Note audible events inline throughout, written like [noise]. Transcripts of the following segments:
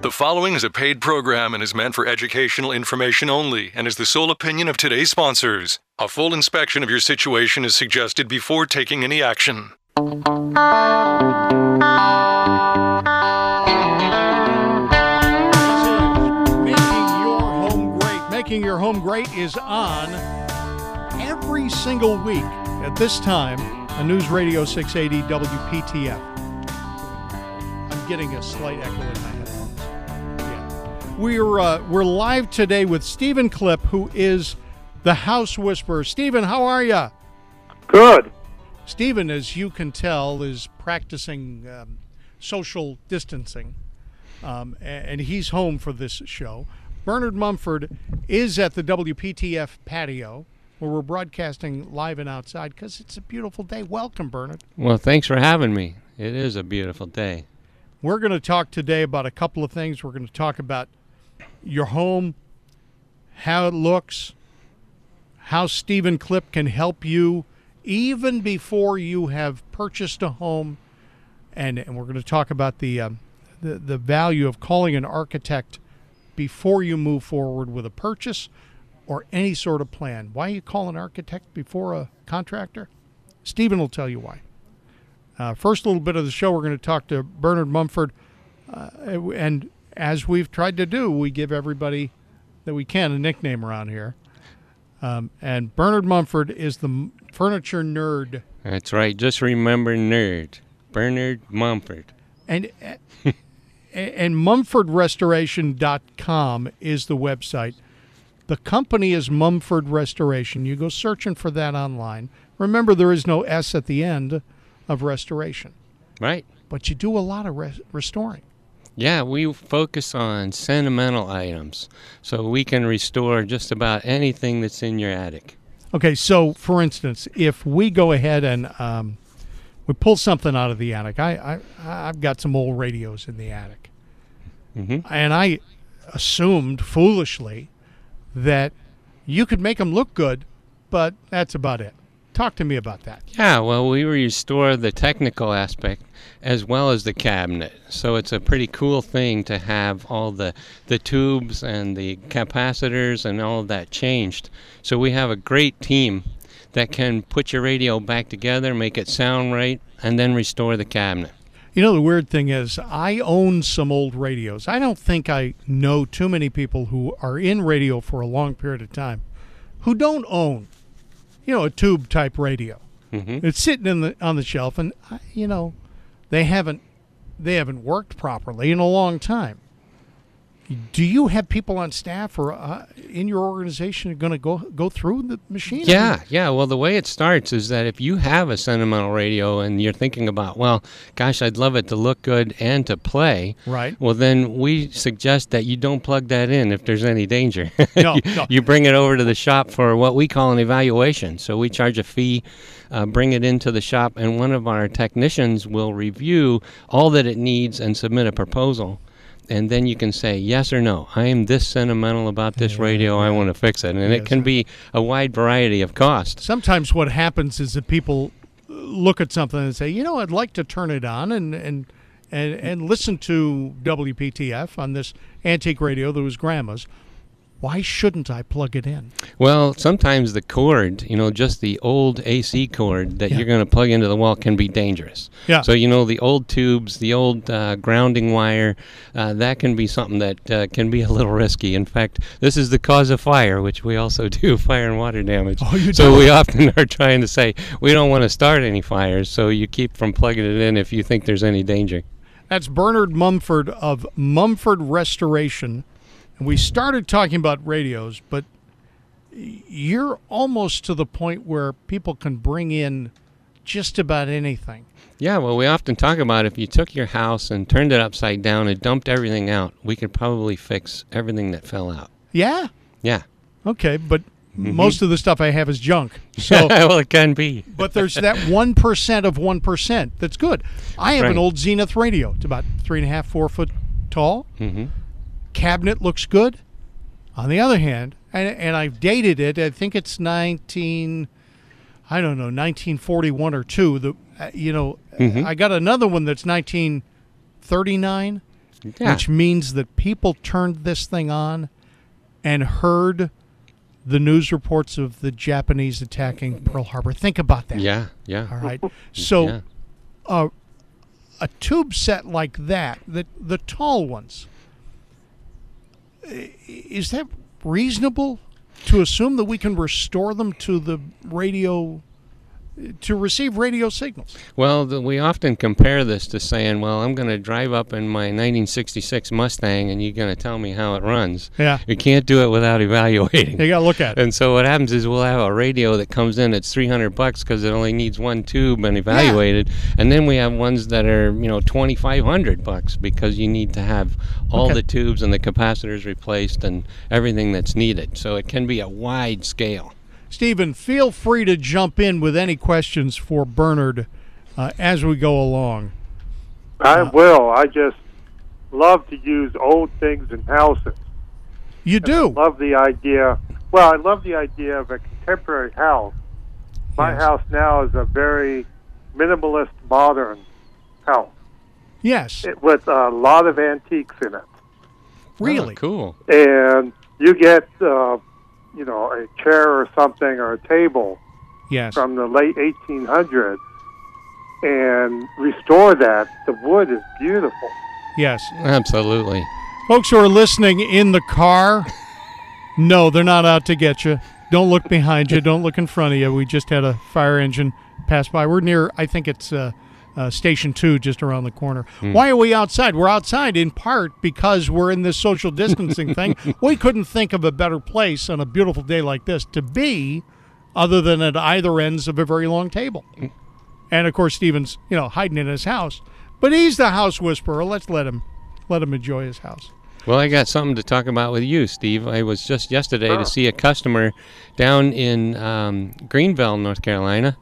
The following is a paid program and is meant for educational information only and is the sole opinion of today's sponsors. A full inspection of your situation is suggested before taking any action. Making Your Home Great. Making Your Home Great is on every single week at this time on News Radio 680 WPTF. I'm getting a slight echo in my. We're, uh, we're live today with Stephen Clipp, who is the House Whisperer. Stephen, how are you? Good. Stephen, as you can tell, is practicing um, social distancing, um, and he's home for this show. Bernard Mumford is at the WPTF patio where we're broadcasting live and outside because it's a beautiful day. Welcome, Bernard. Well, thanks for having me. It is a beautiful day. We're going to talk today about a couple of things. We're going to talk about your home, how it looks, how Stephen Clipp can help you even before you have purchased a home, and, and we're going to talk about the, um, the the value of calling an architect before you move forward with a purchase or any sort of plan. Why you call an architect before a contractor? Stephen will tell you why. Uh, first little bit of the show, we're going to talk to Bernard Mumford, uh, and as we've tried to do, we give everybody that we can a nickname around here. Um, and Bernard Mumford is the furniture nerd, That's right. Just remember nerd. Bernard Mumford. and [laughs] and mumfordrestoration.com is the website. The company is Mumford Restoration. You go searching for that online. Remember, there is no S at the end of restoration, Right. but you do a lot of res- restoring. Yeah, we focus on sentimental items. So we can restore just about anything that's in your attic. Okay, so for instance, if we go ahead and um, we pull something out of the attic, I, I I've got some old radios in the attic, hmm and I assumed foolishly that you could make them look good, but that's about it. Talk to me about that. Yeah, well, we restore the technical aspect as well as the cabinet. So it's a pretty cool thing to have all the, the tubes and the capacitors and all of that changed. So we have a great team that can put your radio back together, make it sound right, and then restore the cabinet. You know, the weird thing is, I own some old radios. I don't think I know too many people who are in radio for a long period of time who don't own, you know, a tube type radio. hmm It's sitting in the on the shelf, and I- you know, they haven't they haven't worked properly in a long time. Do you have people on staff or uh, in your organization are going to go go through the machine? Yeah, yeah. Well, the way it starts is that if you have a sentimental radio and you're thinking about, well, gosh, I'd love it to look good and to play. Right. Well, then we suggest that you don't plug that in if there's any danger. [laughs] No, you, no. you bring it over to the shop for what we call an evaluation. So we charge a fee, uh, bring it into the shop, and one of our technicians will review all that it needs and submit a proposal. And then you can say yes or no. I am this sentimental about this Yeah, radio. I want to fix it, and Yes, it can sir. be a wide variety of costs. Sometimes what happens is that people look at something and say, you know, I'd like to turn it on and and and, and listen to WPTF on this antique radio that was grandma's. Why shouldn't I plug it in? Well, sometimes the cord, you know, just the old AC cord that Yeah. you're going to plug into the wall can be dangerous. Yeah. So, you know, the old tubes, the old uh, grounding wire, uh, that can be something that uh, can be [laughs] a little risky. In fact, this is the cause of fire, which we also [laughs] do fire and water damage. Oh, you so do? we often [laughs] are trying to say we don't want to start any fires, so you keep from plugging it in if you think there's any danger. That's Bernard Mumford of Mumford Restoration. And we started talking about radios, but you're almost to the point where people can bring in just about anything. Yeah, well, we often talk about if you took your house and turned it upside down and dumped everything out, we could probably fix everything that fell out. Yeah. Yeah. Okay, but most of the stuff I have is junk. So [laughs] well, it can be. but there's that one percent of one percent that's good. I have an old Zenith radio. It's about three and a half, four foot tall. hmm Cabinet looks good. On the other hand, and, and I've dated it. I think it's nineteen. I don't know, 1941 or two. The uh, you know, Mhm. I got another one that's 1939. Yeah. which means that people turned this thing on and heard the news reports of the Japanese attacking Pearl Harbor. Think about that. Yeah, yeah. All right. So yeah. a a tube set like that, the the tall ones, is that reasonable to assume that we can restore them to the radio to receive radio signals? Well, the, we often compare this to saying, well, I'm going to drive up in my 1966 Mustang and you're going to tell me how it runs. Yeah. You can't do it without [laughs] evaluating. You got to look at it. And so what happens is we'll have a radio that comes in it's 300 bucks because it only needs one tube and evaluated, and then we have ones that are you know 2,500 bucks because you need to have all Okay. the tubes and the capacitors replaced and everything that's needed. So it can be a wide scale. Stephen, feel free to jump in with any questions for Bernard uh, as we go along. I will. I just love to use old things in houses. You do. Love the idea. Well, I love the idea of a contemporary house. My Yes. house now is a very minimalist, modern house Yes, it, with a lot of antiques in it. really. Oh, cool. And you get, uh, you know, a chair or something or a table Yes. from the late 1800s and restore that. The wood is beautiful. Yes. Absolutely. Folks who are listening in the car, no, they're not out to get you. Don't look behind you. Don't look in front of you. We just had a fire engine pass by. We're near, I think it's uh, uh, Station 2, just around the corner. Why are we outside? We're outside in part because we're in this social distancing thing. [laughs] We couldn't think of a better place on a beautiful day like this to be other than at either ends of a very long table. And of course, Steven's, you know, hiding in his house. But he's the house whisperer. Let's let him let him enjoy his house. Well, I got something to talk about with you, Steve. I was just yesterday to see a customer down in um, Greenville, North Carolina,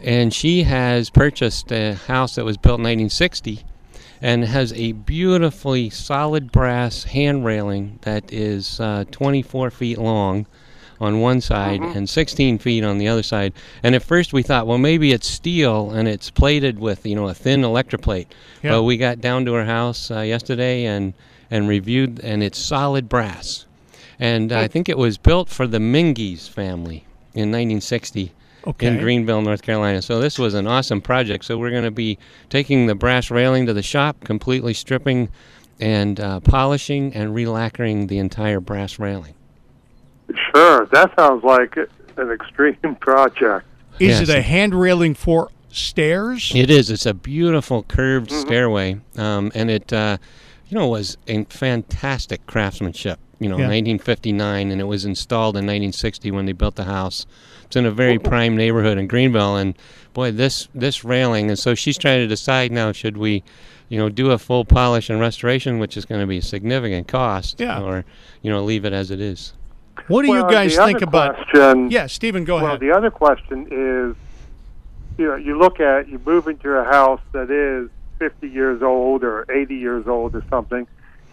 and she has purchased a house that was built in 1960 and has a beautifully solid brass hand railing that is uh, 24 feet long on one side and 16 feet on the other side. And at first we thought, well, maybe it's steel and it's plated with, you know, a thin electroplate. Yeah. But we got down to her house uh, yesterday and and reviewed, and it's solid brass. And I think it was built for the Mingies family in 1960 Okay. in Greenville, North Carolina. So this was an awesome project. So we're going to be taking the brass railing to the shop, completely stripping and uh, polishing and relacquering the entire brass railing. Sure, that sounds like an extreme [laughs] project. Is Yes. it a hand railing for stairs? It is. It's a beautiful curved stairway, um, and it, uh, you know, was in fantastic craftsmanship. You know, Yeah. 1959, and it was installed in 1960 when they built the house. It's in a very oh, oh. prime neighborhood in Greenville, and boy, this this railing. And so she's trying to decide now: should we, you know, do a full polish and restoration, which is going to be a significant cost, Yeah. or you know, leave it as it is. What do well, you guys the think other about? Question, Yeah, Stephen, go well, ahead. Well, the other question is, you know, you look at you move into a house that is 50 years old or 80 years old or something,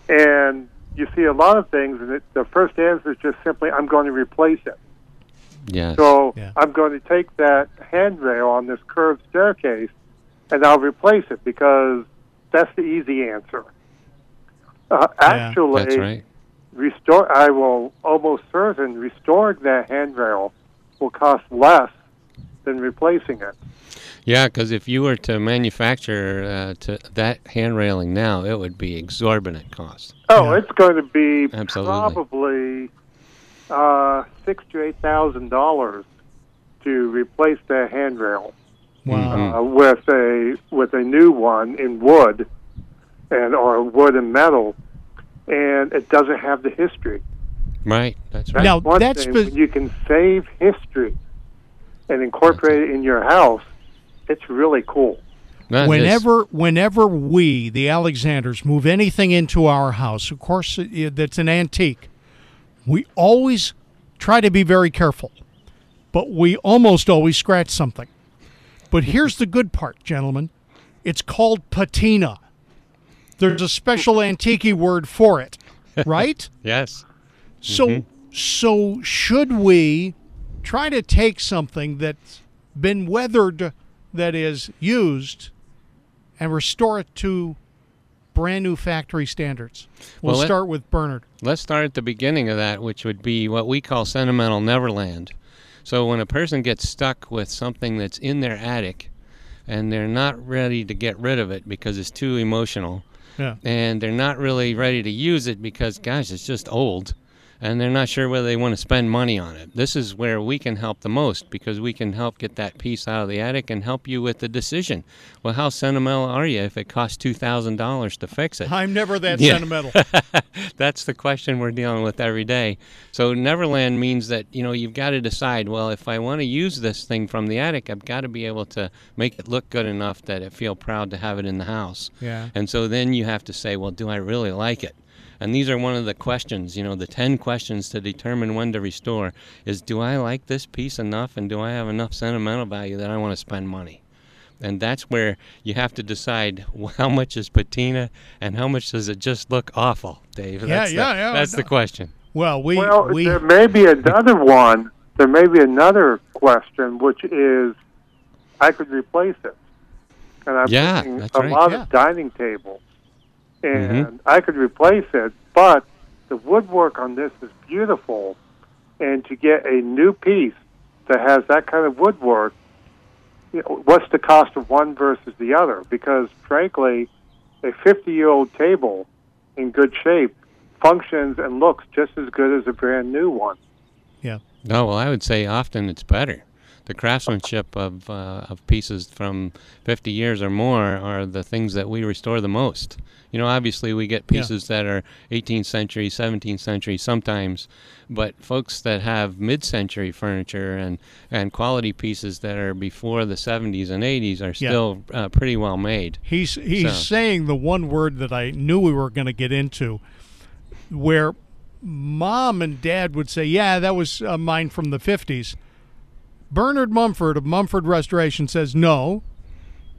and you see a lot of things, and it, the first answer is just simply, "I'm going to replace it." Yes. So Yeah. I'm going to take that handrail on this curved staircase, and I'll replace it because that's the easy answer. Uh, actually, That's right. restore. I will almost certain restoring that handrail will cost less than replacing it. Yeah, because if you were to manufacture uh, to that hand railing now, it would be exorbitant cost. Oh, Yeah. it's going to be Absolutely. probably uh, six to eight thousand dollars to replace that handrail wow. uh, with a with a new one in wood and or wood and metal, and it doesn't have the history. Right. That's right. That's Now, one that's thing. spe- when you can save history and incorporate it in your house. It's really cool. That is- whenever whenever we the alexanders move anything into our house of course it- that's an antique we always try to be very careful. But we almost always scratch something. But here's the good part gentlemen. It's called patina. There's a special antique word for it [laughs] right? Yes. so mm-hmm. so should we try to take something that's been weathered that is used and restore it to brand new factory standards. We'll, Well, let- start with Bernard. Let's start at the beginning of that, which would be what we call sentimental neverland. So when a person gets stuck with something that's in their attic and they're not ready to get rid of it because it's too emotional, Yeah. and they're not really ready to use it because, gosh, it's just old, and they're not sure whether they want to spend money on it. This is where we can help the most because we can help get that piece out of the attic and help you with the decision. Well, how sentimental are you if it costs $2,000 to fix it? I'm never that Yeah. sentimental. [laughs] That's the question we're dealing with every day. So Neverland means that you know you've got to decide. Well, if I want to use this thing from the attic, I've got to be able to make it look good enough that I feel proud to have it in the house. Yeah. And so then you have to say, well, do I really like it? And these are one of the questions, you know, the 10 questions to determine when to restore is do I like this piece enough and do I have enough sentimental value that I want to spend money? And that's where you have to decide [laughs] how much is patina and how much does it just look awful, Dave. Yeah, that's the, yeah, yeah, That's the question. Well, we well, we there may be another one. There may be another question, which is, I could replace it, and I'm Yeah, thinking that's a right, lot yeah. of dining tables, and Mhm. I could replace it, but the woodwork on this is beautiful, and to get a new piece that has that kind of woodwork, you know, what's the cost of one versus the other? Because frankly, a 50-year-old table in good shape functions and looks just as good as a brand new one. Yeah. No, well, I would say often it's better. The craftsmanship of uh, of pieces from 50 years or more are the things that we restore the most. You know, obviously we get Yeah. pieces that are 18th century, 17th century sometimes, but folks that have mid-century furniture and and quality pieces that are before the 70s and 80s are Yeah. still uh, pretty well made. He's he's So- saying the one word that I knew we were going to get into, where mom and dad would say, "Yeah, that was uh, mine from the '50s." Bernard Mumford of Mumford Restoration says, "No,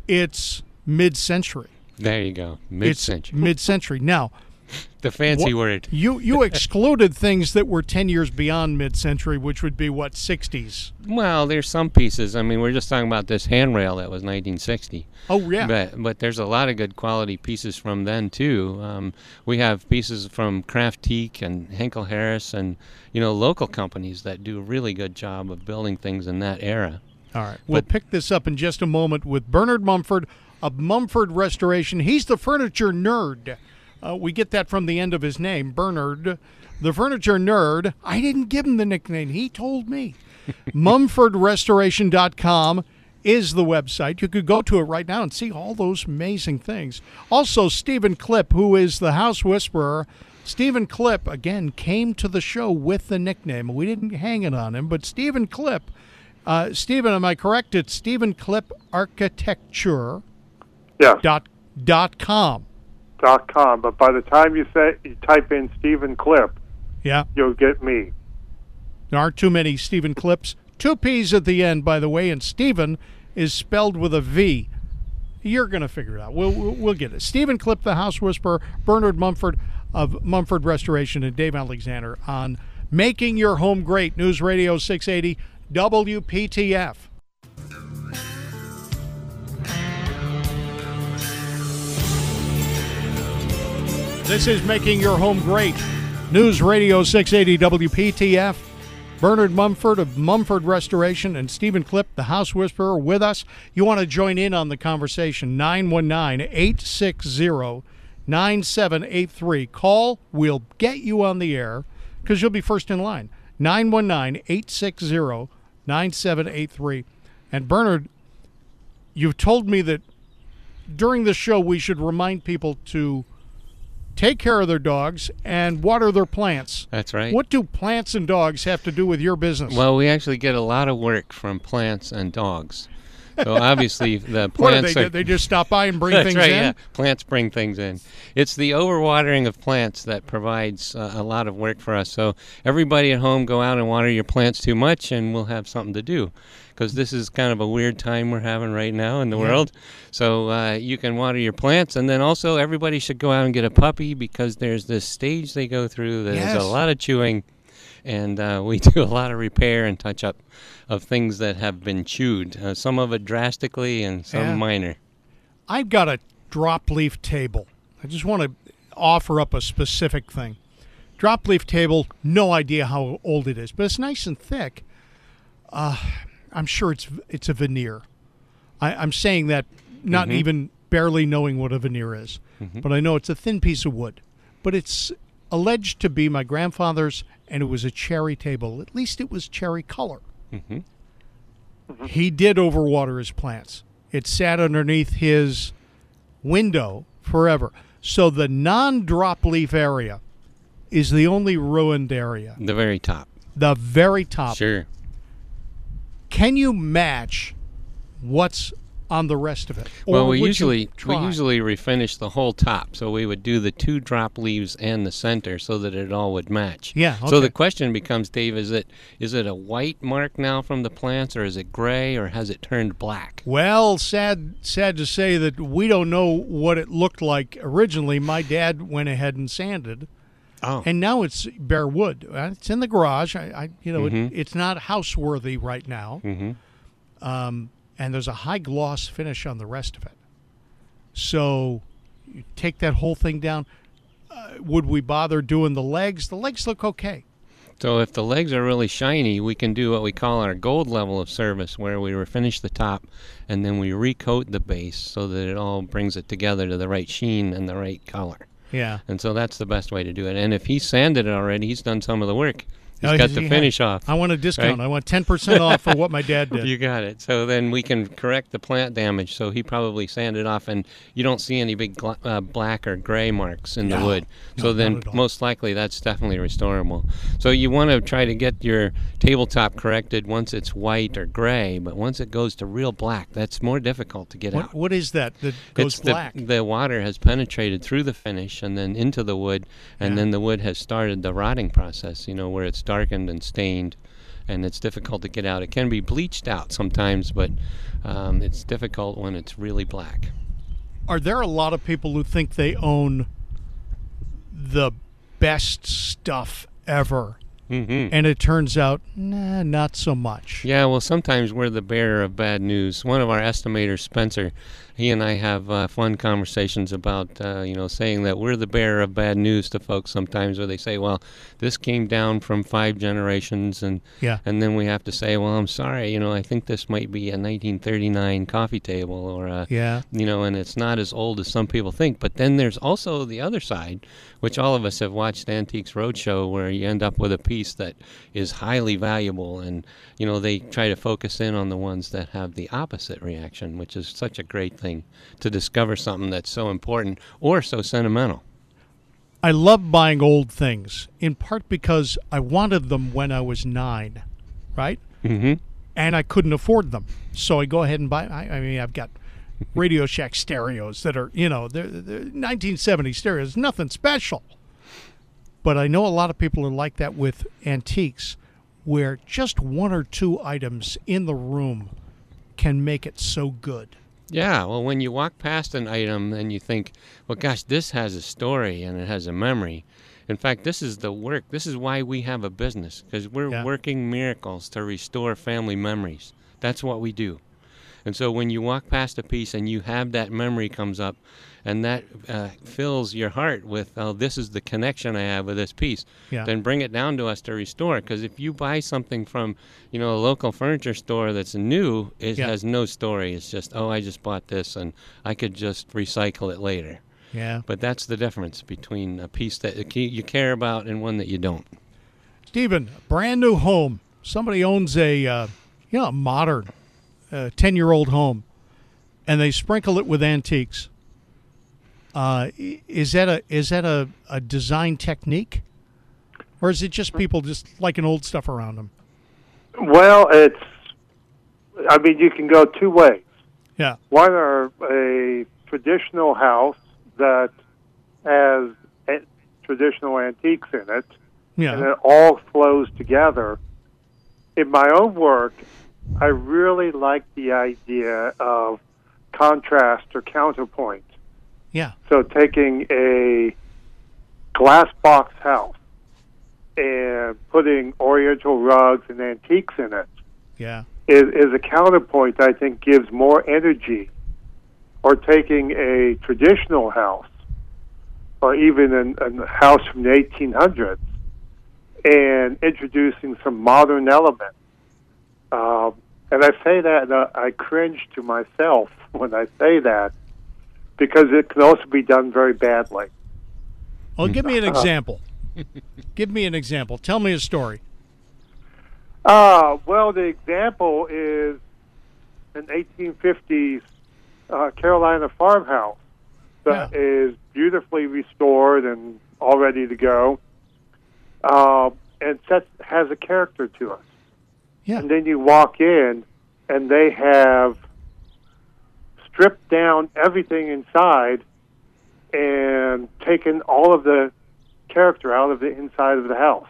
it's mid-century. There you go, mid-century. mid-century." Now, [laughs] the fancy what- word. you you excluded things that were 10 years beyond mid-century, which would be what 60s. Well, there's some pieces. I mean, we're just talking about this handrail that was 1960. Oh yeah, But but there's a lot of good quality pieces from then too. Um, we have pieces from Craftique and Henkel Harris and you know local companies that do a really good job of building things in that era. All right. We'll pick this up in just a moment with Bernard Mumford of Mumford Restoration. He's the furniture nerd. Uh, we get that from the end of his name, Bernard. The furniture nerd. I didn't give him the nickname. He told me. [laughs] MumfordRestoration.com is the website. You could go to it right now and see all those amazing things. Also, Stephen Clipp, who is the house whisperer. Stephen Clipp, again, came to the show with the nickname. We didn't hang it on him, but Stephen Clipp uh, Stephen, am I correct? It's Stephen Clipp Architecture Yes, dot dot com. Dot com. But by the time you say you type in Stephen Clipp, Yeah, you'll get me. there aren't too many Stephen Clipps. Two P's at the end, by the way, and Stephen is spelled with a V. You're going to figure it out. We'll, we'll we'll get it. Stephen Clipp, the House Whisperer, Bernard Mumford of Mumford Restoration, and Dave Alexander on Making Your Home Great. News Radio 680 WPTF. This is Making Your Home Great. News Radio 680 WPTF. Bernard Mumford of Mumford Restoration and Stephen Clipp, the House Whisperer, with us. You want to join in on the conversation? 919 860 9783. Call, we'll get you on the air because you'll be first in line. 919 860 9783. And Bernard, you've told me that during the show we should remind people to take care of their dogs and water their plants. That's right. What do plants and dogs have to do with your business? Well, we actually get a lot of work from plants and dogs. So obviously the [laughs] plants they are? They just stop by and bring things right. in? Yeah, plants bring things in. It's the overwatering of plants that provides uh, a lot of work for us. So everybody at home, go out and water your plants too much, and we'll have something to do. Because this is kind of a weird time we're having right now in the Yeah. world. So uh, you can water your plants, and then also everybody should go out and get a puppy because there's this stage they go through. There's Yes. a lot of chewing, and uh, [laughs] we do a lot of repair and touch up of things that have been chewed. Uh, some of it drastically, and some Yeah. minor. I've got a drop leaf table. I just want to offer up a specific thing. Drop leaf table, no idea how old it is, but it's nice and thick. Uh, I'm sure it's it's a veneer. I, I'm saying that not even barely knowing what a veneer is, but I know it's a thin piece of wood. But it's alleged to be my grandfather's, and it was a cherry table. At least it was cherry color. Mm-hmm. Mm-hmm. He did overwater his plants. It sat underneath his window forever. So the non-drop leaf area is the only ruined area. The very top. The very top. Sure. Can you match what's on the rest of it? Or well, we usually we usually refinish the whole top, so we would do the two drop leaves and the center, so that it all would match. Yeah, So the question becomes, Dave, is it is it a white mark now from the plants, or is it gray, or has it turned black? Well, sad sad to say that we don't know what it looked like originally. My dad went ahead and sanded, Oh, and now it's bare wood. Uh, It's in the garage. I, I you know, Mhm. it, it's not house worthy right now. hmm um, and there's a high gloss finish on the rest of it. So you take that whole thing down. Uh, would we bother doing the legs? The legs look okay. So if the legs are really shiny, we can do what we call our gold level of service, where we refinish the top and then we recoat the base so that it all brings it together to the right sheen and the right color. Yeah. And so that's the best way to do it. And if he's sanded it already, he's done some of the work. He's Oh, got he the had- finish off. I want a discount. Right? I want 10% off for what my dad [laughs] did. You got it. So then we can correct the plant damage. So he probably sanded off, and you don't see any big gla- uh, black or gray marks in the wood. No, So then most likely that's definitely restorable. So you want to try to get your tabletop corrected once it's white or gray, but once it goes to real black, that's more difficult to get What, out. what is that that goes it's black? The, the water has penetrated through the finish and then into the wood, and Yeah. then the wood has started the rotting process. You know where it's darkened and stained, and it's difficult to get out. It can be bleached out sometimes, but um, it's difficult when it's really black. Are there a lot of people who think they own the best stuff ever? Mm-hmm. And it turns out, nah, not so much. Yeah, well, sometimes we're the bearer of bad news. One of our estimators, Spencer, he and I have uh, fun conversations about, uh, you know, saying that we're the bearer of bad news to folks sometimes, where they say, "Well, this came down from five generations," and Yeah. and then we have to say, "Well, I'm sorry, you know, I think this might be a 1939 coffee table, or a, Yeah. you know, and it's not as old as some people think. But then there's also the other side, which all of us have watched Antiques Roadshow, where you end up with a piece that is highly valuable, and you know they try to focus in on the ones that have the opposite reaction, which is such a great thing to discover something that's so important or so sentimental. I love buying old things, in part because I wanted them when I was nine, right? Mm-hmm. And I couldn't afford them. So I go ahead and buy. I, I mean, I've got Radio Shack stereos that are, you know, they're, they're 1970 stereos, nothing special. But I know a lot of people are like that with antiques, where just one or two items in the room can make it so good. Yeah, well, when you walk past an item and you think, well, gosh, this has a story and it has a memory. In fact, this is the work. This is why we have a business because we're Yeah. working miracles to restore family memories. That's what we do. And so when you walk past a piece and you have that memory comes up, and that uh, fills your heart with, oh, this is the connection I have with this piece, Yeah. then bring it down to us to restore. Because if you buy something from, you know, a local furniture store that's new, it Yeah. has no story. It's just, oh, I just bought this and I could just recycle it later. Yeah. But that's the difference between a piece that you care about and one that you don't. Stephen, brand new home. Somebody owns a, uh, you know, a modern, ten-year-old home, and they sprinkle it with antiques. Uh, is that a is that a, a design technique, or is it just people just liking old stuff around them? Well, it's. I mean, you can go two ways. Yeah, One are a traditional house that has a- traditional antiques in it, and it all flows together. In my own work, I really like the idea of contrast or counterpoint. Yeah, So taking a glass box house and putting oriental rugs and antiques in it yeah, is, is a counterpoint I think gives more energy. Or taking a traditional house or even a house from the 1800s, and introducing some modern elements. Um, and I say that, and I, I cringe to myself [laughs] when I say that, because it can also be done very badly. Well, give me an example. give me an example. Tell me a story. Uh, well, the example is an 1850s uh, Carolina farmhouse that Yeah. is beautifully restored and all ready to go, uh, and sets, has a character to it. Yeah. And then you walk in, and they have stripped down everything inside and taken all of the character out of the inside of the house.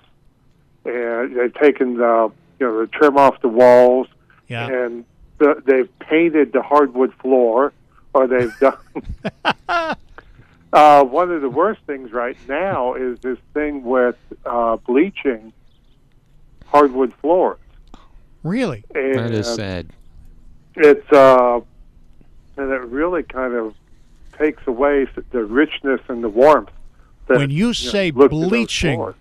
And they've taken the you know the trim off the walls, Yeah. and the, they've painted the hardwood floor, or they've [laughs] done. [laughs] uh, one of the worst things right now is this thing with uh, bleaching hardwood floors. Really? And That is sad. It's uh, and it really kind of takes away the richness and the warmth. That, When you know, say those bleaching.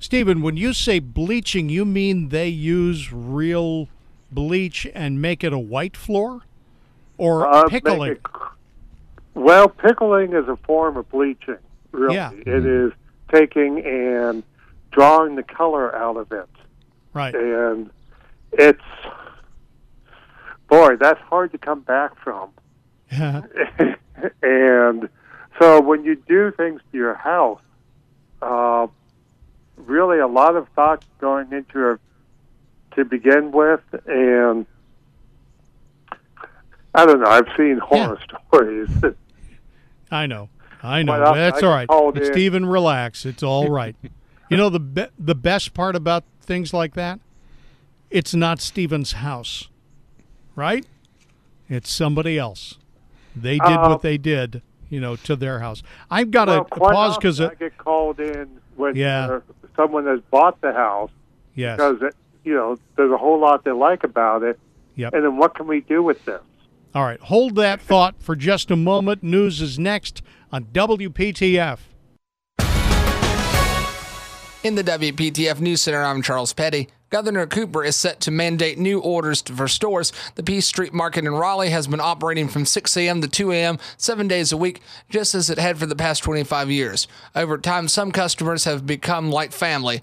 Stephen, when you say bleaching, you mean they use real bleach and make it a white floor? Or Uh, pickling? it- well, pickling is a form of bleaching. Really, Yeah. it is taking and drawing the color out of it, Right. and it's boy, that's hard to come back from. [laughs] and so when you do things to your house, uh, really a lot of thought going into it to begin with, and I don't know. I've seen horror [laughs] stories. that- I know. I know. Well, That's I all right. Stephen, relax. It's all right. [laughs] you know the be- the best part about things like that? It's not Stephen's house. Right? It's somebody else. They did Uh, what they did, you know, to their house. I've got well, to quite pause because I get called in when Yeah. someone has bought the house yes. because it, you know there's a whole lot they like about it, Yep. and then what can we do with this? All right, hold that thought for just a moment. News is next on WPTF. In the WPTF News Center, I'm Charles Petty. Governor Cooper is set to mandate new orders for stores. The Peace Street Market in Raleigh has been operating from 6 a.m. to 2 a.m., seven days a week, just as it had for the past 25 years. Over time, some customers have become like family.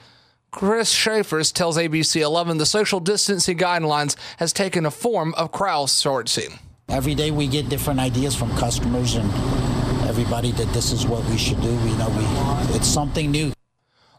Chris Schaefers tells ABC 11 the social distancing guidelines has taken a form of crowdsourcing. Every day we get different ideas from customers and everybody that this is what we should do. You know, we it's something new.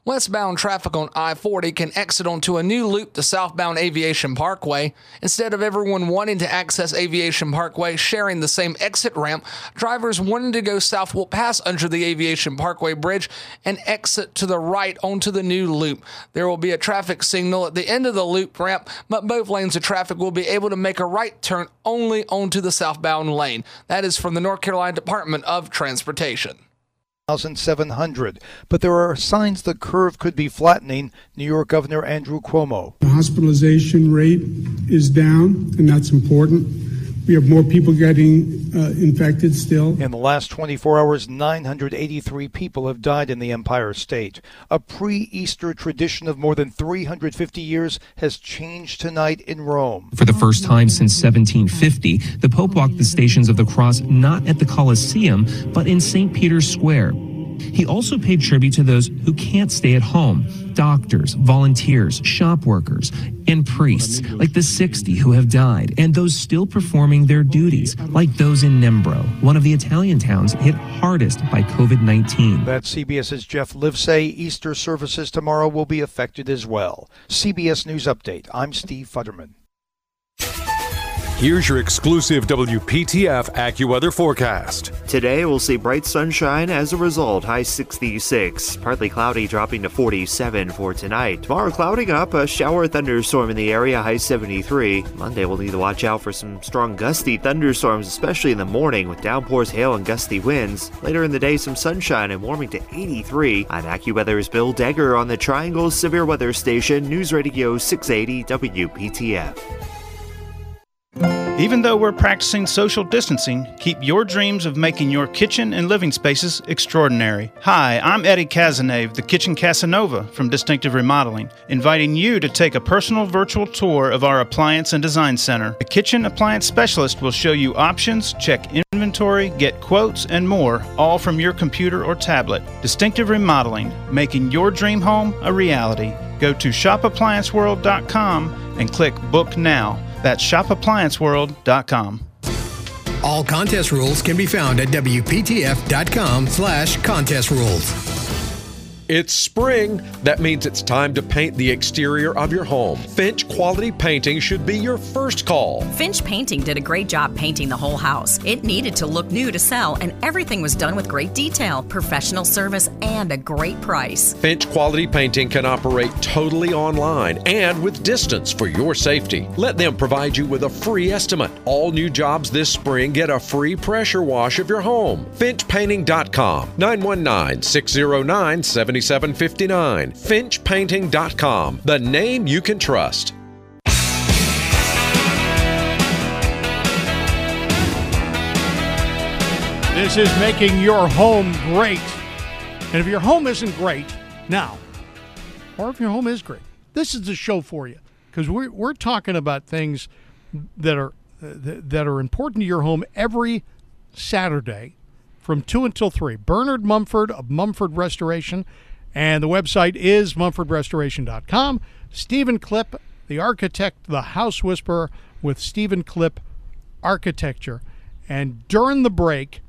Westbound traffic on I 40 can exit onto a new loop to southbound Aviation Parkway. Instead of everyone wanting to access Aviation Parkway sharing the same exit ramp, drivers wanting to go south will pass under the Aviation Parkway bridge and exit to the right onto the new loop. There will be a traffic signal at the end of the loop ramp, but both lanes of traffic will be able to make a right turn only onto the southbound lane. That is from the North Carolina Department of Transportation. 1,700. But there are signs the curve could be flattening. New York Governor Andrew Cuomo. The hospitalization rate is down, and that's important. We have more people getting uh, infected still. In the last 24 hours, 983 people have died in the Empire State. A pre Easter tradition of more than 350 years has changed tonight in Rome. For the first time since 1750, the Pope walked the Stations of the Cross not at the Colosseum, but in St. Peter's Square. He also paid tribute to those who can't stay at home doctors, volunteers, shop workers, and priests, like the 60 who have died, and those still performing their duties, like those in Nembro, one of the Italian towns hit hardest by COVID 19. That's CBS's Jeff Livesay. Easter services tomorrow will be affected as well. CBS News Update. I'm Steve Futterman. Here's your exclusive WPTF AccuWeather forecast. Today we'll see bright sunshine as a result, high 66. Partly cloudy dropping to 47 for tonight. Tomorrow clouding up, a shower thunderstorm in the area, high 73. Monday we'll need to watch out for some strong gusty thunderstorms, especially in the morning with downpours, hail, and gusty winds. Later in the day, some sunshine and warming to 83. I'm AccuWeather's Bill Degger on the Triangle Severe Weather Station, News Radio 680 WPTF. Even though we're practicing social distancing, keep your dreams of making your kitchen and living spaces extraordinary. Hi, I'm Eddie Casanave, the Kitchen Casanova from Distinctive Remodeling, inviting you to take a personal virtual tour of our appliance and design center. A kitchen appliance specialist will show you options, check inventory, get quotes, and more, all from your computer or tablet. Distinctive Remodeling, making your dream home a reality. Go to shopapplianceworld.com and click Book Now. That's shopapplianceworld.com. All contest rules can be found at WPTF.com slash contest rules. It's spring. That means it's time to paint the exterior of your home. Finch Quality Painting should be your first call. Finch Painting did a great job painting the whole house. It needed to look new to sell, and everything was done with great detail, professional service, and a great price. Finch Quality Painting can operate totally online and with distance for your safety. Let them provide you with a free estimate. All new jobs this spring get a free pressure wash of your home. FinchPainting.com 919 609 7759. FinchPainting.com, the name you can trust. This is making your home great. And if your home isn't great now, or if your home is great, this is the show for you because we're, we're talking about things that are that are important to your home every Saturday from 2 until 3. Bernard Mumford of Mumford Restoration, and the website is mumfordrestoration.com. Stephen Clipp, the architect, the house whisperer with Stephen Clipp Architecture. And during the break,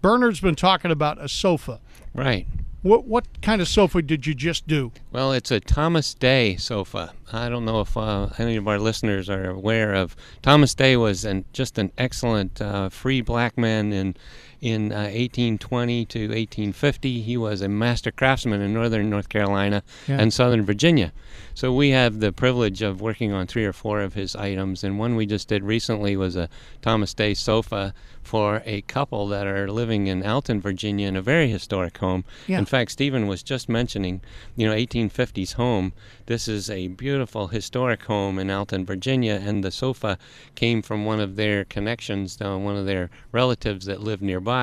Bernard's been talking about a sofa. Right. What what kind of sofa did you just do? Well, it's a Thomas Day sofa. I don't know if uh, any of our listeners are aware of. Thomas Day was an, just an excellent uh, free black man in in uh, 1820 to 1850. He was a master craftsman in northern North Carolina Yeah. and southern Virginia. So we have the privilege of working on three or four of his items. And one we just did recently was a Thomas Day sofa for a couple that are living in Alton, Virginia, in a very historic home. Yeah. In fact, Stephen was just mentioning, you know, 1850s home. This is a beautiful historic home in Alton, Virginia, and the sofa came from one of their connections, uh, one of their relatives that lived nearby.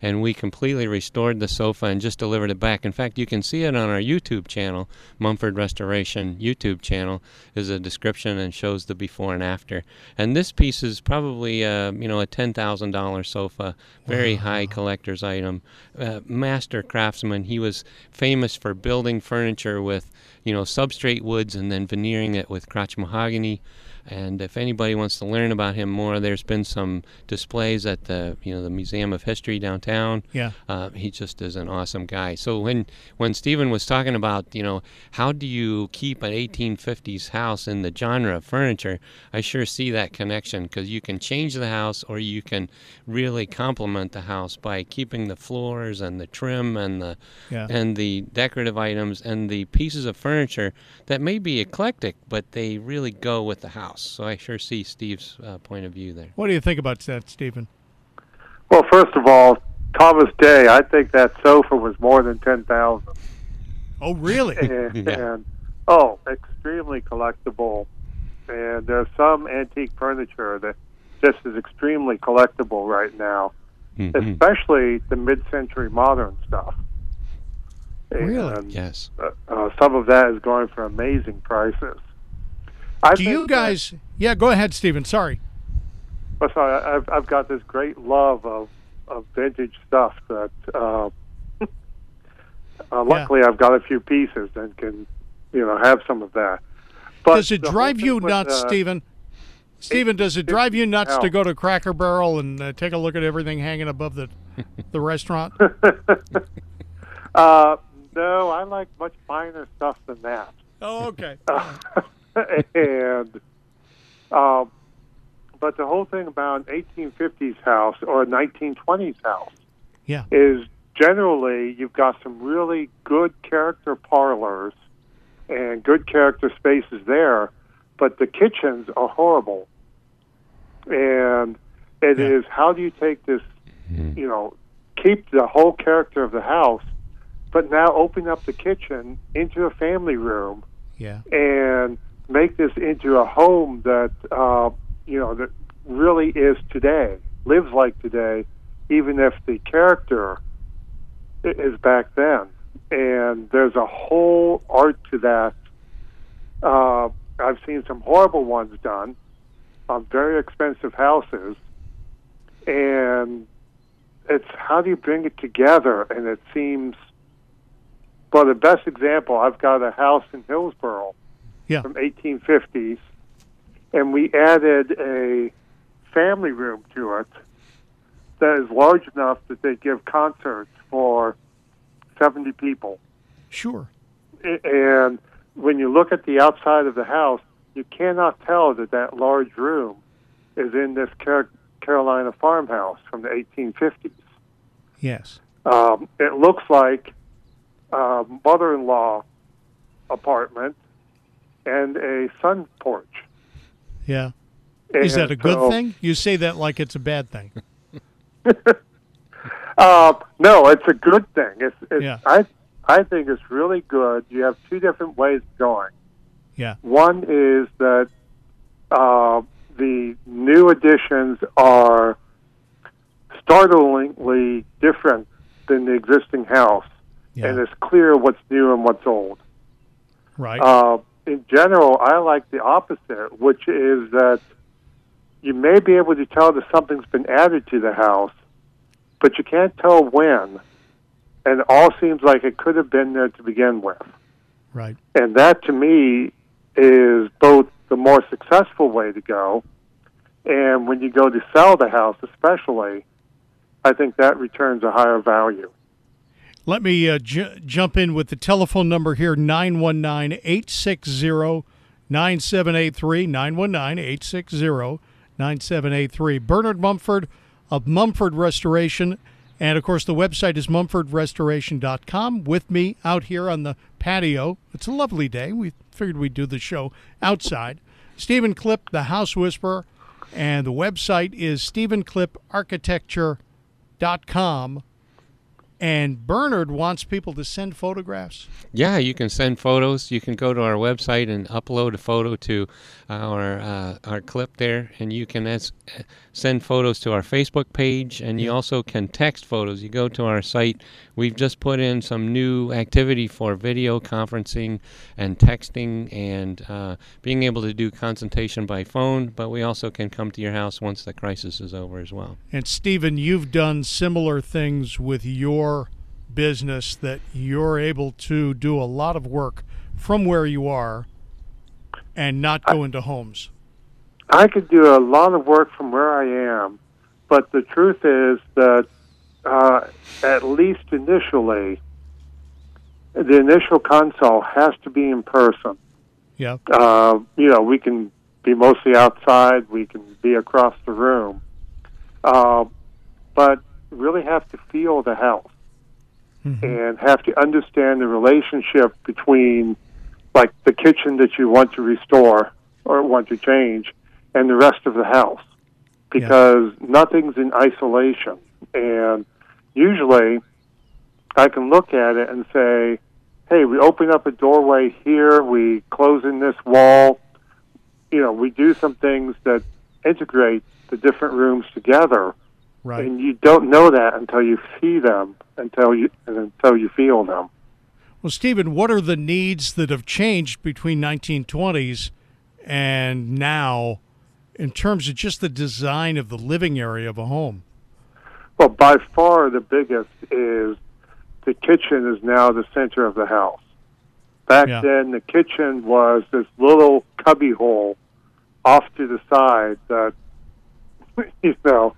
And we completely restored the sofa and just delivered it back. In fact, you can see it on our YouTube channel, Mumford Restoration YouTube channel. Is a description and shows the before and after. And this piece is probably, uh, you know, a ten thousand dollar sofa, very high collector's item. Uh, master craftsman. He was famous for building furniture with, you know, substrate woods and then veneering it with crotch mahogany. And if anybody wants to learn about him more, there's been some displays at the you know the Museum of History downtown. Yeah. Uh, he just is an awesome guy. So when when Stephen was talking about you know how do you keep an 1850s house in the genre of furniture, I sure see that connection because you can change the house or you can really complement the house by keeping the floors and the trim and the Yeah. and the decorative items and the pieces of furniture that may be eclectic, but they really go with the house. So I sure see Steve's uh, point of view there. What do you think about that, Stephen? Well, first of all, Thomas Day, I think that sofa was more than ten thousand. Oh, really? and, [laughs] and oh, extremely collectible. And there's some antique furniture that just is extremely collectible right now, Mhm. especially the mid-century modern stuff. Really? And, Yes. uh, uh, some of that is going for amazing prices. I do you guys? Yeah, go ahead, Stephen. Sorry. Well, sorry, I've I've got this great love of of vintage stuff that. [laughs] Uh, uh, luckily, I've got a few pieces and can, you know, have some of that. But does it drive you with, nuts, uh, Stephen? Stephen, does it drive you nuts to go to Cracker Barrel and uh, take a look at everything hanging above the [laughs] the restaurant? [laughs] Uh, no, I like much finer stuff than that. Oh, okay. [laughs] and um, but the whole thing about an 1850s house or a 1920s house Yeah. is generally you've got some really good character parlors and good character spaces there, but the kitchens are horrible. And it is how do you take this, you know, keep the whole character of the house, but now open up the kitchen into a family room Yeah. and make this into a home that uh, you know that really is today, lives like today, even if the character is back then. And there's a whole art to that. Uh, I've seen some horrible ones done on very expensive houses, and it's how do you bring it together? And it seems, well, the best example I've got a house in Hillsborough Yeah. from 1850s, and we added a family room to it that is large enough that they give concerts for 70 people. Sure. And when you look at the outside of the house, you cannot tell that that large room is in this Car- Carolina farmhouse from the 1850s. Yes. Um, it looks like a mother-in-law apartment and a sun porch. Yeah. Is that a good so- thing? You say that like it's a bad thing. [laughs] [laughs] Uh, no, it's a good thing. It's, it's Yeah. I I think it's really good. You have two different ways of going. Yeah. One is that uh, the new additions are startlingly different than the existing house, and it's clear what's new and what's old. Right. Uh, in general, I like the opposite, which is that you may be able to tell that something's been added to the house, but you can't tell when, and it all seems like it could have been there to begin with. Right. And that, to me, is both the more successful way to go, and when you go to sell the house, especially, I think that returns a higher value. Let me uh, j- jump in with the telephone number here 919 860 9783. 919 860 9783. Bernard Mumford of Mumford Restoration. And of course, the website is mumfordrestoration.com. With me out here on the patio. It's a lovely day. We figured we'd do the show outside. Stephen Clipp, the House Whisperer. And the website is stephenclipparchitecture.com. And Bernard wants people to send photographs. Yeah, you can send photos. You can go to our website and upload a photo to our uh, our clip there, and you can as, send photos to our Facebook page, and you also can text photos. You go to our site. We've just put in some new activity for video conferencing and texting, and uh, being able to do consultation by phone. But we also can come to your house once the crisis is over as well. And Stephen, you've done similar things with your business that you're able to do a lot of work from where you are and not go into homes. I could do a lot of work from where I am, but the truth is that uh, at least initially, the initial consult has to be in person. Yeah. Uh, you know, we can be mostly outside, we can be across the room, uh, but really have to feel the house Mm-hmm. and have to understand the relationship between, like, the kitchen that you want to restore or want to change and the rest of the house. Because nothing's in isolation. And usually I can look at it and say, hey, we open up a doorway here, we close in this wall, you know, we do some things that integrate the different rooms together. Right. And you don't know that until you see them, until you until you feel them. Well, Stephen, what are the needs that have changed between 1920s and now in terms of just the design of the living area of a home? Well, by far the biggest is the kitchen is now the center of the house. Back Yeah. then, the kitchen was this little cubby hole off to the side that, [laughs] you know,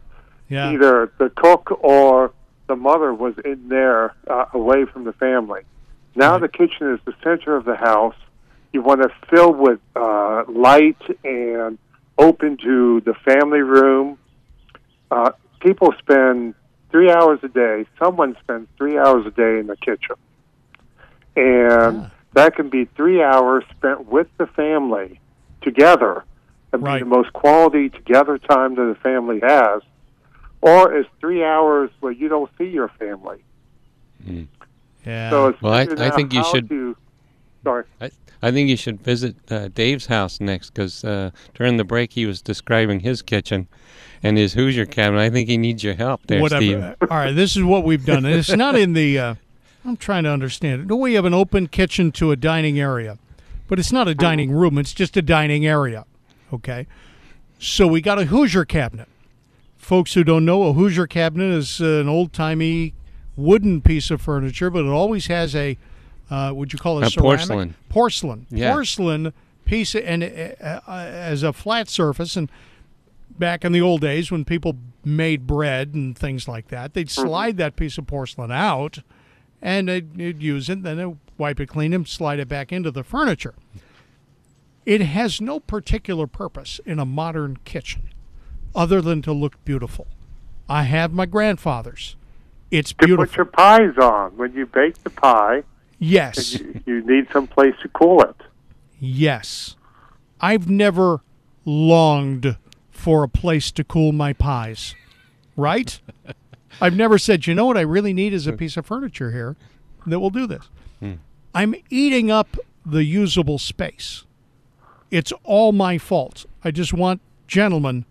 Yeah. either the cook or the mother was in there uh, away from the family. Now the kitchen is the center of the house. You want to fill with uh, light and open to the family room. Uh, people spend three hours a day. Someone spends three hours a day in the kitchen, and that can be three hours spent with the family together, and be the most quality together time that the family has, or it's three hours where you don't see your family. Yeah. So it's Well, I- I think you should- to- Sorry. I, I think you should visit uh, Dave's house next because uh, during the break he was describing his kitchen and his Hoosier cabinet. I think he needs your help there, Whatever. Steve. All right, this is what we've done. And it's not in the. Uh, I'm trying to understand it. No, we have an open kitchen to a dining area, but it's not a dining room. It's just a dining area. Okay, so we got a Hoosier cabinet. Folks who don't know, a Hoosier cabinet is uh, an old timey wooden piece of furniture, but it always has a. Uh, would you call it A ceramic? porcelain. Porcelain. Yeah. Porcelain piece, and uh, uh, as a flat surface, and back in the old days when people made bread and things like that, they'd slide that piece of porcelain out and they'd, they'd use it, then they'd wipe it clean and slide it back into the furniture. It has no particular purpose in a modern kitchen other than to look beautiful. I have my grandfather's. It's To beautiful. put your pies on when you bake the pie. Yes. You, you need some place to cool it. Yes. I've never longed for a place to cool my pies. Right? [laughs] I've never said, you know what I really need is a piece of furniture here that will do this. Hmm. I'm eating up the usable space. It's all my fault. I just want, gentlemen,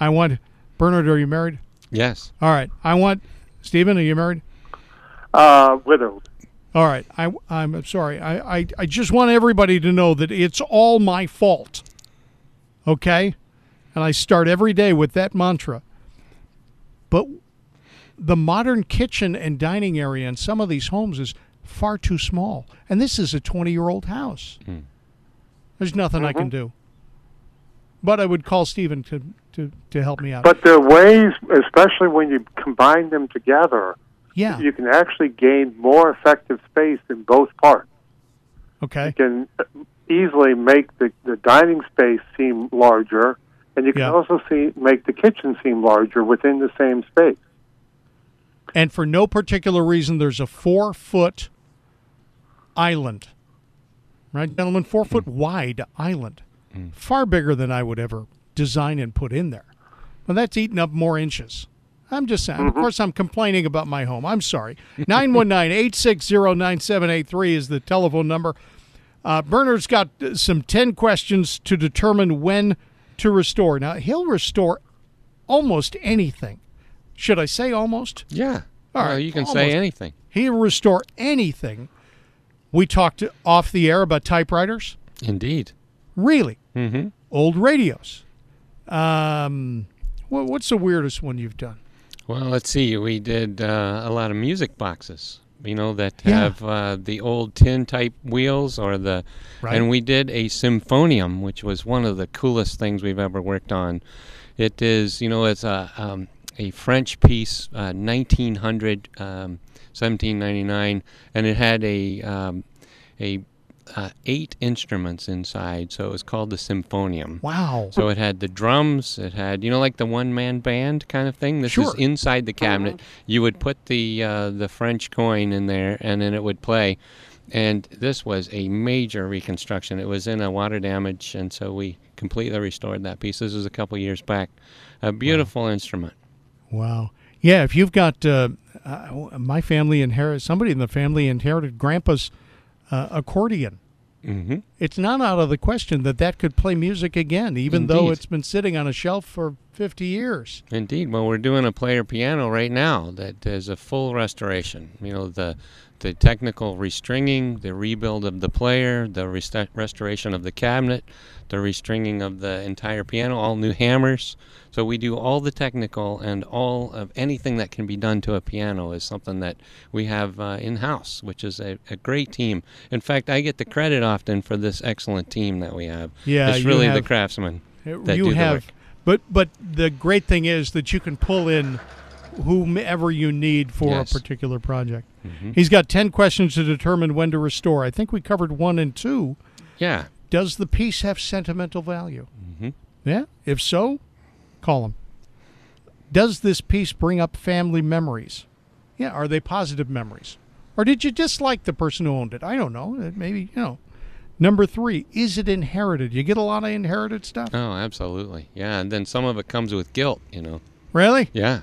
I want, Bernard, are you married? Yes. All right. I want, Stephen, are you married? Uh, widowed. All right. I, I'm sorry. I, I, I just want everybody to know that it's all my fault. Okay? And I start every day with that mantra. But the modern kitchen and dining area in some of these homes is far too small. And this is a 20 year old house. There's nothing I can do. But I would call Stephen to, to, to help me out. But there are ways, especially when you combine them together, yeah. you can actually gain more effective space in both parts. Okay. You can uh, easily make the, the dining space seem larger, and you can Yeah. also see make the kitchen seem larger within the same space. and for no particular reason, there's a four foot island. Right, gentlemen? Four foot wide island. Far bigger than I would ever design and put in there. Well, that's eating up more inches. I'm just saying. Of course, I'm complaining about my home. I'm sorry. 919 860 9783 is the telephone number. Uh, Bernard's got uh, some 10 questions to determine when to restore. Now, he'll restore almost anything. Should I say almost? Yeah. All Well, you can almost. say anything. He'll restore anything. We talked off the air about typewriters. Indeed. Really? Mm-hmm. Old radios. Um, what, what's the weirdest one you've done? Well, let's see. We did uh, a lot of music boxes, you know, that Yeah. have uh, the old tin type wheels or the. Right. And we did a symphonium, which was one of the coolest things we've ever worked on. It is, you know, it's a um, a French piece, uh, 1900, um, 1799, and it had a um, a uh, eight instruments inside, so it was called the symphonium. Wow. So it had the drums. It had, you know, like the one-man band kind of thing. This Sure. is inside the cabinet. You would put the uh, the French coin in there, and then it would play. And this was a major reconstruction. It was in a water damage, and so we completely restored that piece. This was a couple years back. A beautiful instrument. Wow. Yeah, if you've got uh, uh, my family inherited somebody in the family inherited Grandpa's uh, accordion. Mm-hmm. It's not out of the question that that could play music again, even though it's been sitting on a shelf for 50 years. Indeed. Well, we're doing a player piano right now that is a full restoration. You know, the the technical restringing, the rebuild of the player, the rest- restoration of the cabinet, the restringing of the entire piano, all new hammers. So we do all the technical and all of anything that can be done to a piano is something that we have uh, in house, which is a, a great team. In fact, I get the credit often for this excellent team that we have. Yeah, it's really the have- craftsmen that you do the have, work. but but the great thing is that you can pull in whomever you need for Yes. a particular project. Mhm. He's got 10 questions to determine when to restore. I think we covered one and two. Yeah. Does the piece have sentimental value? Mhm. Yeah. If so, call him. Does this piece bring up family memories? Yeah. Are they positive memories? Or did you dislike the person who owned it? I don't know. Uh, Maybe, you know. Number three, is it inherited? You get a lot of inherited stuff? Oh, absolutely. Yeah, and then some of it comes with guilt, you know. Really? Yeah.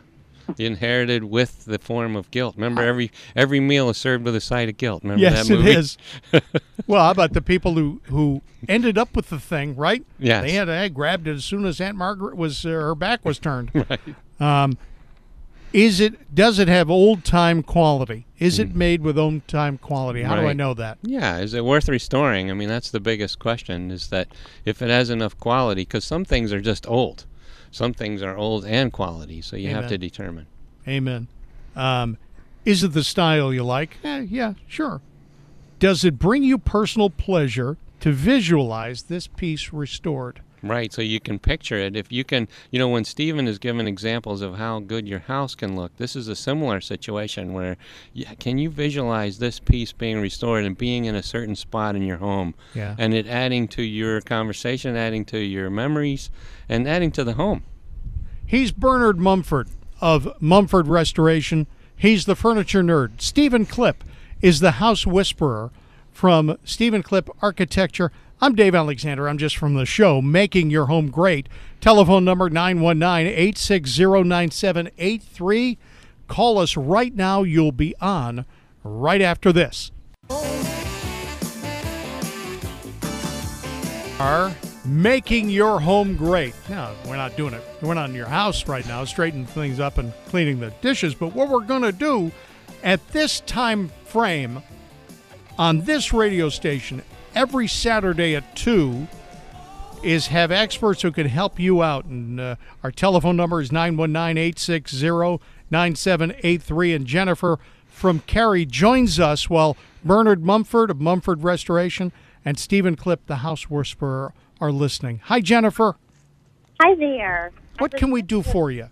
Inherited with the form of guilt. Remember, every every meal is served with a side of guilt. Remember yes, that movie? it is. [laughs] well, how about the people who who ended up with the thing, right? Yeah, They had I grabbed it as soon as Aunt Margaret was uh, her back was turned. [laughs] right. Um, is it does it have old time quality? Is it made with old time quality? How do I. Know that? Yeah, is it worth restoring? I mean, that's the biggest question. Is that if it has enough quality? Because some things are just old, some things are old and quality. So you have to determine. Amen. Um, is it the style you like? Eh, yeah, sure. Does it bring you personal pleasure to visualize this piece restored? Right, so you can picture it. If you can, you know, when Stephen is given examples of how good your house can look, this is a similar situation where, yeah, can you visualize this piece being restored and being in a certain spot in your home, Yeah. and it adding to your conversation, adding to your memories, and adding to the home. He's Bernard Mumford of Mumford Restoration. He's the furniture nerd. Stephen Clipp is the house whisperer from Stephen Clipp Architecture. I'm Dave Alexander. I'm just from the show Making Your Home Great. Telephone number 919 860 9783. Call us right now. You'll be on right after this. Are making your home great. No, we're not doing it. We're not in your house right now, straightening things up and cleaning the dishes. But what we're going to do at this time frame on this radio station every Saturday at 2 is have experts who can help you out. And uh, our telephone number is 919 860 9783. And Jennifer from Cary joins us while Bernard Mumford of Mumford Restoration and Stephen Clipp, the house whisperer, are listening. Hi, Jennifer. Hi there. What can we do for you?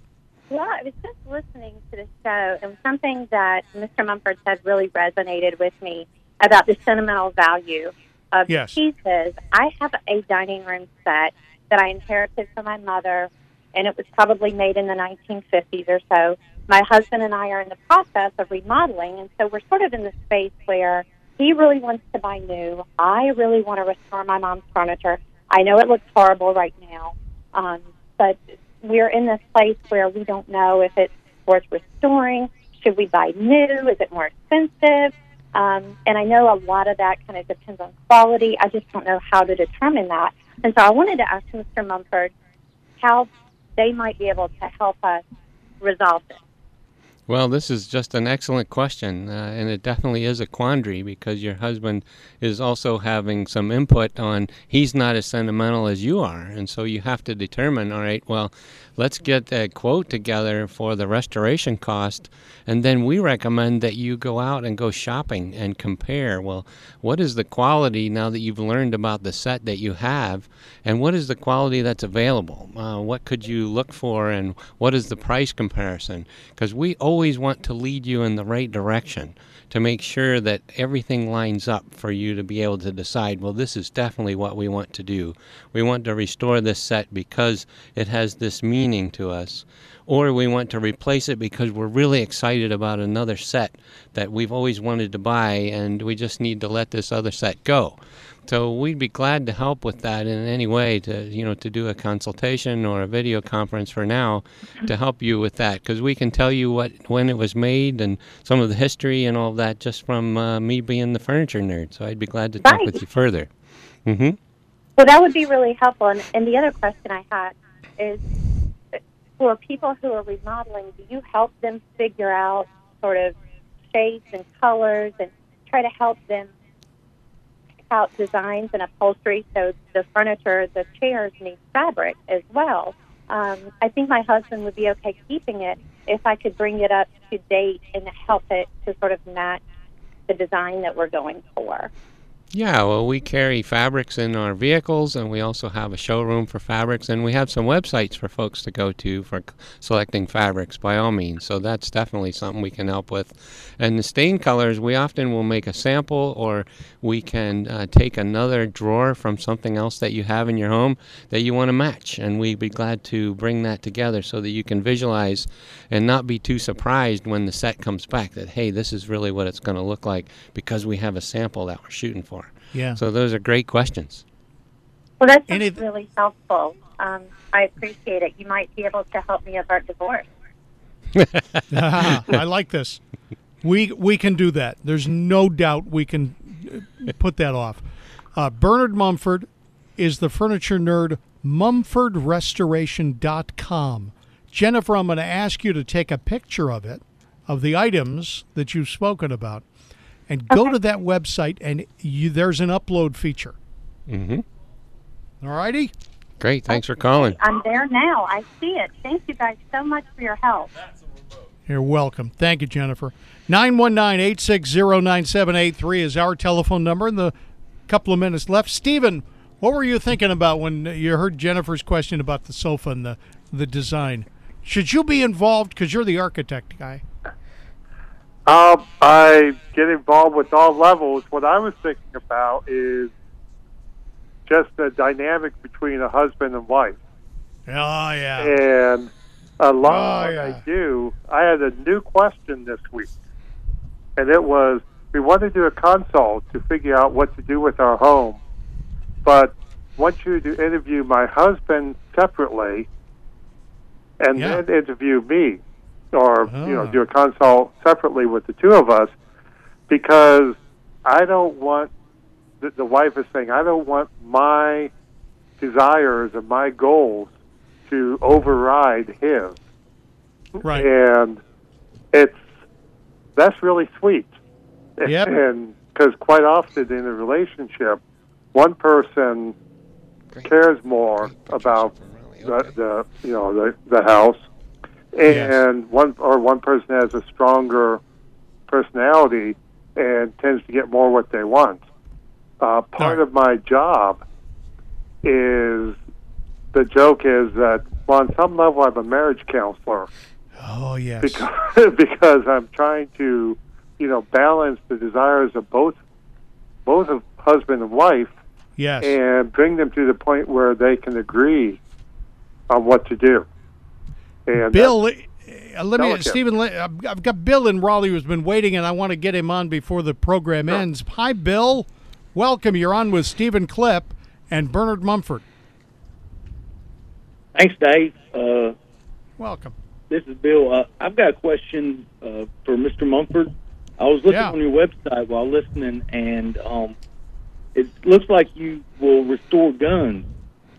Well, I was just listening to the show, and something that Mr. Mumford said really resonated with me about the sentimental value of Yes. pieces. I have a dining room set that I inherited from my mother, and it was probably made in the 1950s or so. My husband and I are in the process of remodeling, and so we're sort of in the space where he really wants to buy new. I really want to restore my mom's furniture. I know it looks horrible right now, um, but we're in this place where we don't know if it's worth restoring. Should we buy new? Is it more expensive? Um, and I know a lot of that kind of depends on quality. I just don't know how to determine that. And so I wanted to ask Mr. Mumford how they might be able to help us resolve this. Well, this is just an excellent question, uh, and it definitely is a quandary because your husband is also having some input on he's not as sentimental as you are, and so you have to determine, all right, well, let's get a quote together for the restoration cost, and then we recommend that you go out and go shopping and compare. Well, what is the quality now that you've learned about the set that you have, and what is the quality that's available? Uh, what could you look for, and what is the price comparison? Because we always want to lead you in the right direction to make sure that everything lines up for you to be able to decide, well, this is definitely what we want to do. We want to restore this set because it has this meaning to us. Or we want to replace it because we're really excited about another set that we've always wanted to buy and we just need to let this other set go. So we'd be glad to help with that in any way to you know to do a consultation or a video conference for now to help you with that because we can tell you what when it was made and some of the history and all of that just from uh, me being the furniture nerd. So I'd be glad to talk Right. with you further. hmm Well, that would be really helpful. And, and the other question I had is for people who are remodeling, do you help them figure out sort of shapes and colors and try to help them out designs and upholstery so the furniture, the chairs need fabric as well? Um, I think my husband would be okay keeping it if I could bring it up to date and help it to sort of match the design that we're going for. Yeah, well, we carry fabrics in our vehicles, and we also have a showroom for fabrics, and we have some websites for folks to go to for selecting fabrics, by all means. So that's definitely something we can help with. And the stain colors, we often will make a sample, or we can uh, take another drawer from something else that you have in your home that you want to match, and we'd be glad to bring that together so that you can visualize and not be too surprised when the set comes back that, hey, this is really what it's going to look like because we have a sample that we're shooting for. Yeah. So those are great questions. Well, that's really helpful. Um, I appreciate it. You might be able to help me avert divorce. Ah, I like this. We we can do that. There's no doubt we can uh, put that off. Uh, Bernard Mumford is the furniture nerd. MumfordRestoration.com. Jennifer, I'm going to ask you to take a picture of it, of the items that you've spoken about, and go to that website, and you, there's an upload feature. Mm-hmm. All righty? Great. Thanks for calling. I'm there now. I see it. Thank you guys so much for your help. You're welcome. Thank you, Jennifer. 919 860 9783 is our telephone number, In the couple of minutes left. Stephen, what were you thinking about when you heard Jennifer's question about the sofa and the, the design? Should you be involved because you're the architect guy? Um, I get involved with all levels. What I was thinking about is just the dynamic between a husband and wife. Oh, yeah. And a lot Oh, of what yeah. I do, I had a new question this week. And it was we want to do a consult to figure out what to do with our home, but want you to interview my husband separately and Yeah. then interview me or you know Ah. do a consult separately with the two of us because I don't want the, the wife is saying I don't want my desires and my goals to override his. Right. and it's that's really sweet. Yep. [laughs] and because quite often in a relationship one person cares more about the, the you know the the house and one or one person has a stronger personality and tends to get more what they want uh, part of my job is the joke is that well, on some level I'm a marriage counselor Oh, yes. because [laughs] because I'm trying to, you know, balance the desires of both both of husband and wife Yes. and bring them to the point where they can agree on what to do. And Bill, uh, let me, Delicate. Stephen, I've I've got Bill in Raleigh who's been waiting, and I want to get him on before the program ends. Hi, Bill. Welcome. You're on with Stephen Clipp and Bernard Mumford. Thanks, Dave. Uh, Welcome. this is Bill. Uh, I've got a question uh, for Mr. Mumford. I was looking Yeah. on your website while listening, and um, it looks like you will restore guns.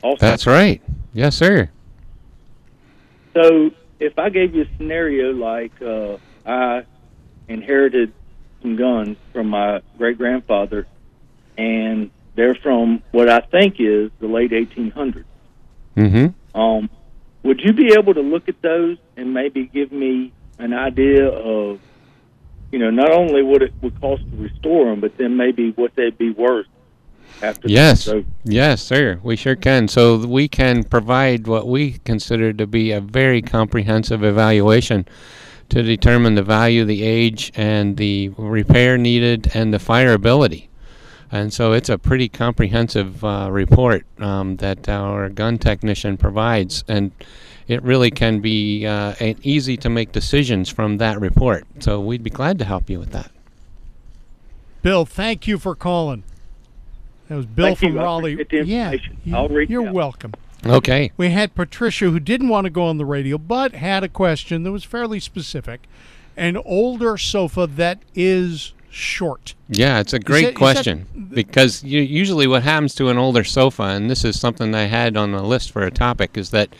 Also, That's right. Yes, sir. So, if I gave you a scenario like uh, I inherited some guns from my great grandfather, and they're from what I think is the late 1800s. Mm-hmm. Um, would you be able to look at those and maybe give me an idea of, you know, not only what it would cost to restore them, but then maybe what they'd be worth after? Yes, So, yes, sir. We sure can. So we can provide what we consider to be a very comprehensive evaluation to determine the value, the age, and the repair needed, and the fireability. And so it's a pretty comprehensive uh, report um, that our gun technician provides, and it really can be uh, an easy to make decisions from that report. So we'd be glad to help you with that. Bill, thank you for calling. That was Bill Thank from I Raleigh. the yeah, you- I'll reach you're out. welcome. Okay. We had Patricia who didn't want to go on the radio, but had a question that was fairly specific. An older sofa that is short. Yeah, it's a great that- question because you, usually what happens to an older sofa, and this is something I had on the list for a topic, is that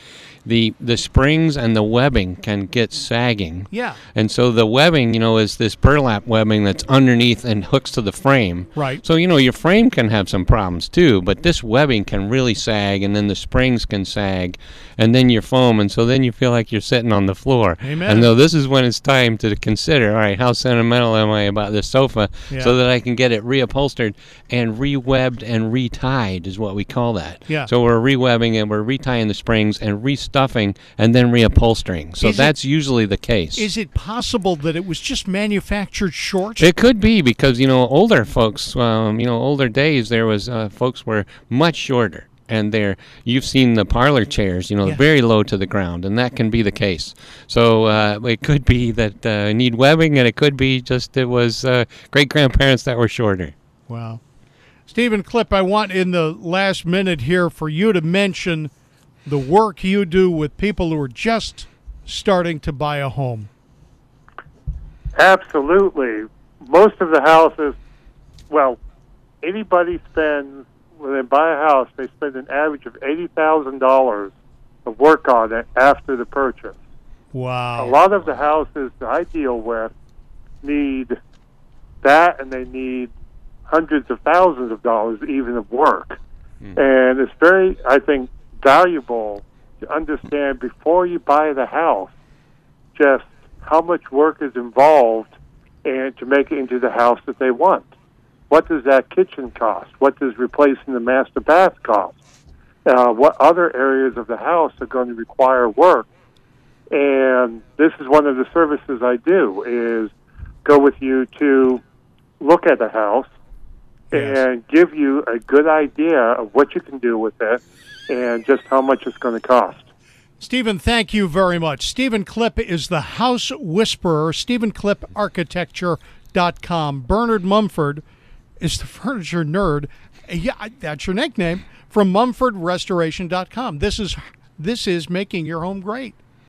the the springs and the webbing can get sagging. Yeah. And so the webbing, you know, is this burlap webbing that's underneath and hooks to the frame. Right. So you know your frame can have some problems too, but this webbing can really sag, and then the springs can sag, and then your foam, and so then you feel like you're sitting on the floor. Amen. And though this is when it's time to consider, all right, how sentimental am I about this sofa, Yeah. so that I can get it reupholstered and rewebbed and retied is what we call that. Yeah. So we're rewebbing and we're retying the springs and restuffing and then reupholstering. So Is it- that's usually the case. Is it possible that it was just manufactured short? It could be because you know older folks, um, you know older days there was uh, folks were much shorter, and they're you've seen the parlor chairs, you know, Yeah. very low to the ground, and that can be the case. So uh, it could be that uh, need webbing, and it could be just it was uh, great grandparents that were shorter. Wow. Stephen Clipp, I want in the last minute here for you to mention the work you do with people who are just starting to buy a home? Absolutely. Most of the houses, well, anybody spends when they buy a house, they spend an average of eighty thousand dollars of work on it after the purchase. Wow. A lot of the houses that I deal with need that, and they need hundreds of thousands of dollars even of work. Hmm. And it's very, I think, valuable to understand before you buy the house just how much work is involved and to make it into the house that they want. What does that kitchen cost? What does replacing the master bath cost? Uh, what other areas of the house are going to require work? And this is one of the services I do is go with you to look at the house and give you a good idea of what you can do with it and just how much it's going to cost. Stephen, thank you very much. Stephen Clipp is the House Whisperer, StephenClippArchitecture.com. Bernard Mumford is the [laughs] furniture nerd. Yeah, that's your nickname from MumfordRestoration.com. This is this is making your home great.